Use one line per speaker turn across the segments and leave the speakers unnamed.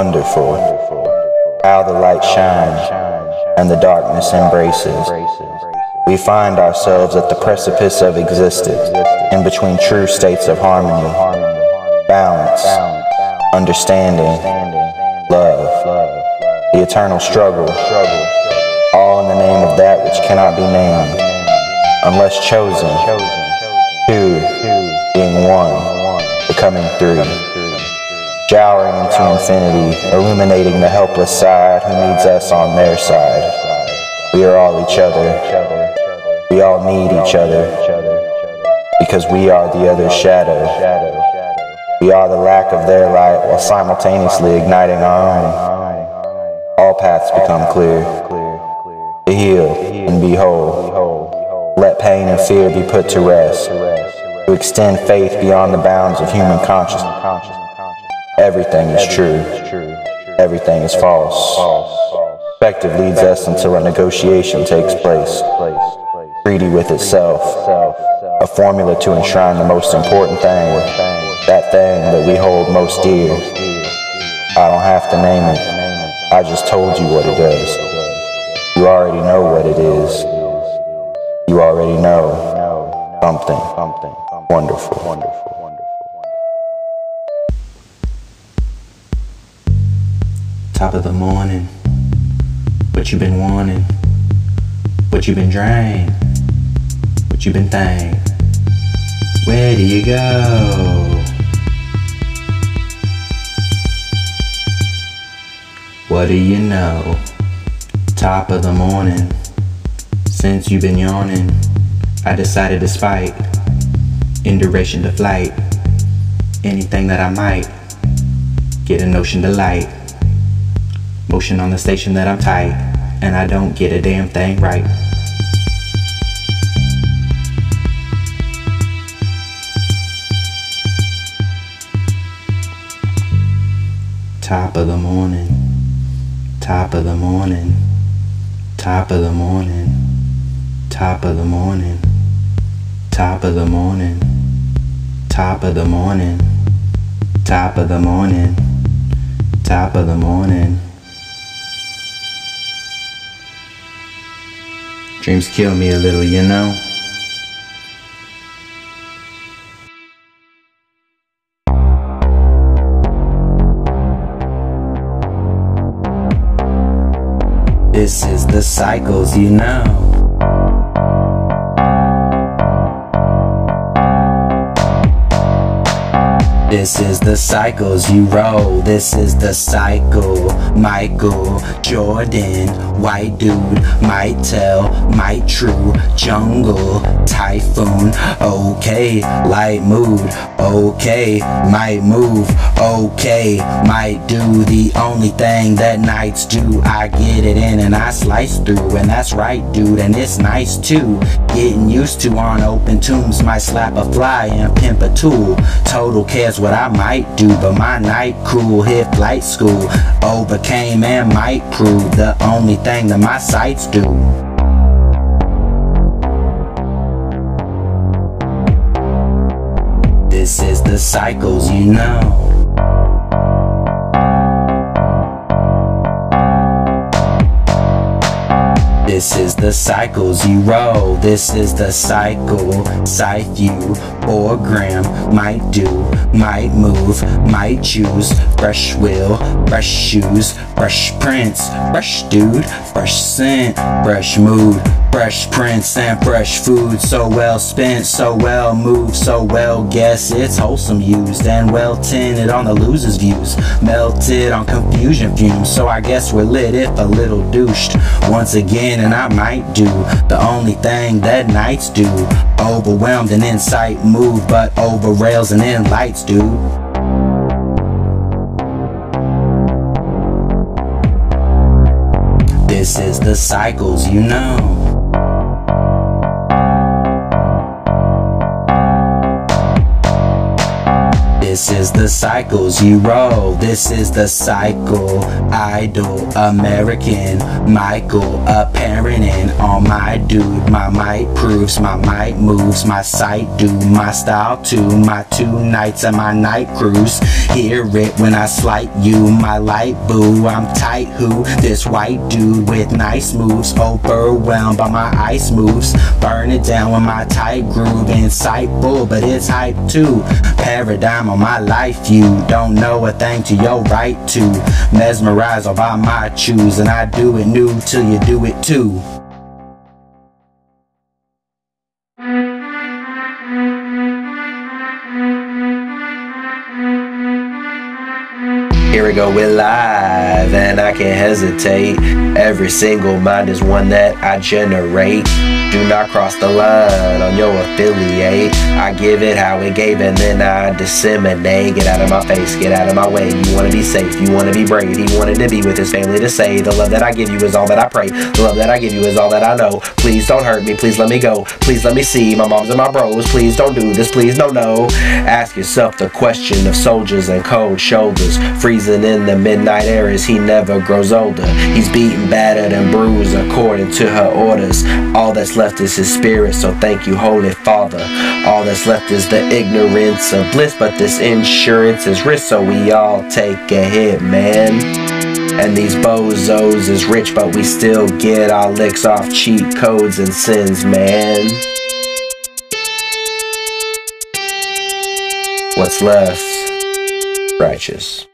wonderful. How the light shines and the darkness embraces. We find ourselves at the precipice of existence, in between true states of harmony, balance, understanding, love, the eternal struggle, all in the name of that which cannot be named, unless chosen, two being one, becoming three showering into infinity, illuminating the helpless side who needs us on their side. We are all each other. We all need each other because we are the other's shadow. We are the lack of their light while simultaneously igniting our own. All paths become clear. To heal and be whole. Let pain and fear be put to rest. To extend faith beyond the bounds of human consciousness. Everything is true. Everything is false. Perspective leads us until a negotiation takes place. Treaty with itself. A formula to enshrine the most important thing. That thing that we hold most dear. I don't have to name it. I just told you what it does. You already know what it is. You already know something wonderful.
Top of the morning. What you been wanting? What you been drained? What you been thinking? Where do you go? What do you know? Top of the morning. Since you been yawning, I decided to spike. In duration to flight. Anything that I might. Get a notion to light. Motion on the station that I'm tight, and I don't get a damn thing right. Top of the morning, top of the morning, top of the morning, top of the morning, top of the morning, top of the morning, top of the morning, top of the morning. Dreams kill me a little, you know? This is the cycles, you know. This is the cycles you roll. This is the cycle. Michael Jordan, white dude, might tell, might true. Jungle, typhoon, okay. Light mood, okay. Might move, okay. Might do the only thing that nights do. I get it in and I slice through, and that's right, dude. And it's nice too. Getting used to on open tombs, might slap a fly and pimp a tool. Total cares what I might do, but my night crew hit flight school. Overcame and might prove the only thing that my sights do. This is the cycles, you know. This is the cycles you roll. This is the cycle. Scythe you or gram. Might do, might move, might choose. Brush wheel, brush shoes, brush prints, brush dude, brush scent, brush mood. Fresh prints and fresh food, so well spent, so well moved, so well guess it's wholesome used and well tinted on the loser's views, melted on confusion fumes. So I guess we're lit if a little douched once again, and I might do the only thing that nights do. Overwhelmed and insight move, but over rails and in lights do. This is the cycles, you know. This is the cycles you roll. This is the cycle. Idol, American, Michael, apparent in on my dude. My might proves, my might moves, my sight do, my style too. My two nights and my night cruise. Hear it when I slight you, my light boo. I'm tight who? This white dude with nice moves. Overwhelmed by my ice moves. Burn it down with my tight groove. Insightful, but it's hype too. Paradigm on my life, you don't know a thing to your right to. Mesmerize all by my choose, and I do it new till you do it too.
Here we go, we're live, and I can't hesitate. Every single mind is one that I generate. Do not cross the line on your affiliate. I give it how it gave, and then I disseminate. Get out of my face, get out of my way. You wanna be safe, you wanna be brave. He wanted to be with his family to say, The love that I give you is all that I pray. The love that I give you is all that I know. Please don't hurt me, please let me go. Please let me see my moms and my bros. Please don't do this, please no, no. Ask yourself the question of soldiers and cold shoulders. Freezing in the midnight air as he never grows older. He's beaten, battered, and bruised according to her orders. All that's left is his spirit, so thank you, Holy Father. All that's left is the ignorance of bliss, but this insurance is risk, so we all take a hit, man. And these bozos is rich, but we still get our licks off cheat codes and sins, man. What's left? Righteous.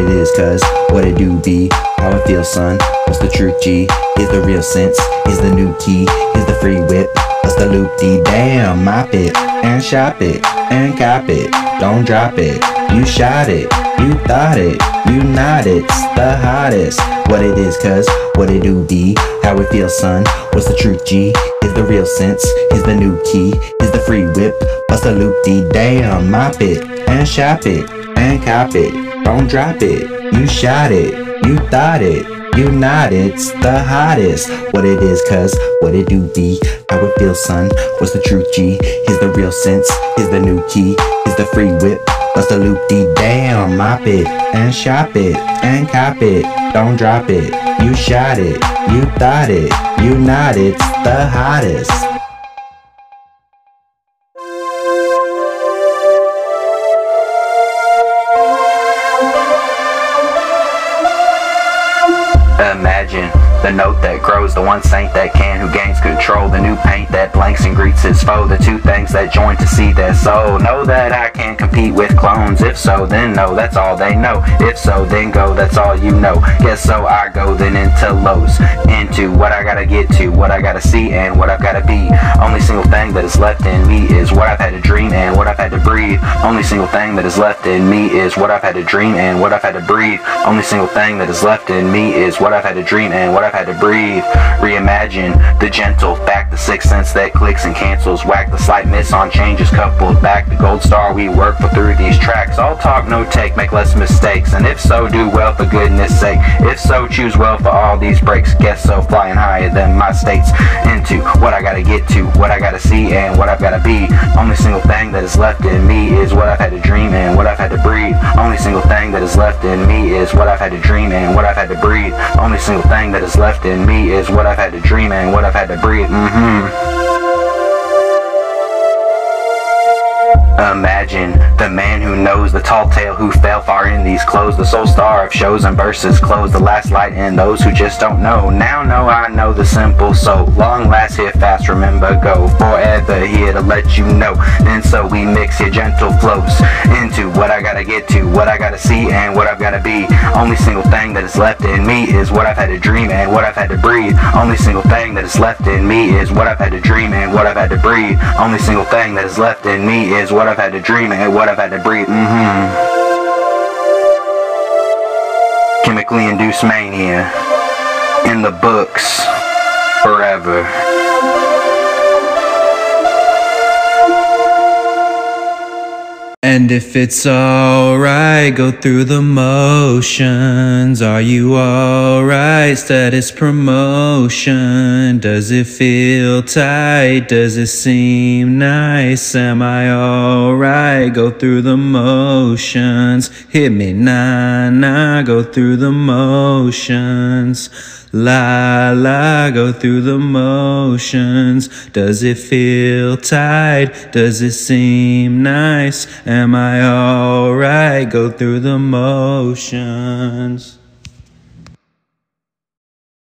It is, cuz, what it do be, how it feels, son. What's the truth, G? Is the real sense? Is the new key? Is the free whip? What's the loop D? Damn, mop it, and shop it, and cop it. Don't drop it. You shot it, you thought it, you not it's the hottest. What it is, cuz, what it do be, how it feels, son. What's the truth, G? Is the real sense? Is the new key? Is the free whip? What's the loop D? Damn, mop it, and shop it, and cop it. Don't drop it. You shot it, you thought it. You not, it's the hottest. What it is, cuz, what it do be, how it feel, son. What's the truth, G? Is the real sense? Is the new key? Is the free whip? What's the loop D? Damn, mop it, and shop it, and cop it. Don't drop it. You shot it, you thought it. You not, it's the hottest.
Imagine the note that grows, the one saint that can, who gains control, the new paint that blanks and greets his foe, the two things that join to see their soul. Know that I can compete with clones. If so, then no, that's all they know. If so, then go, that's all you know. Guess so, I go then into lows, into what I gotta get to, what I gotta see, and what I've gotta be. Only single thing that is left in me is what I've had to dream and what I've had to breathe. Only single thing that is left in me is what I've had to dream and what I've had to breathe. Only single thing that is left in me is what I've had to dream and what I've had to breathe. Reimagine the gentle, back the sixth sense that clicks and cancels. Whack the slight miss on changes coupled back the gold star we work for through these tracks. All talk, no take, make less mistakes. And if so, do well for goodness sake. If so, choose well for all these breaks. Guess so, flying higher than my states. Into what I gotta get to, what I gotta see, and what I've gotta be. Only single thing that is left in me is what I've had to dream and what I've had to breathe. Only single thing that is left in me is what I've had to dream and what I've had to breathe. Only single thing that is left in me is what I've had to dream and what I've had to breathe. Mm-hmm. Imagine the man who knows the tall tale who fell far in these clothes, the sole star of shows and verses close, the last light in those who just don't know. Now know I know the simple, so long last here fast, remember go forever here to let you know. Then so we mix your gentle flows into what I gotta get to, what I gotta see, and what I've gotta be. Only single thing that is left in me is what I've had to dream and what I've had to breathe. Only single thing that is left in me is what I've had to dream and what I've had to breathe. Only single thing that is left in me is what I've had to dream and what I've had to breathe. Mm-hmm. Chemically induced mania in the books forever.
And if it's alright, go through the motions. Are you alright? Status promotion. Does it feel tight? Does it seem nice? Am I alright? Go through the motions. Hit me, nah, nah, go through the motions. La la, go through the motions. Does it feel tight? Does it seem nice? Am I alright? Go through the motions.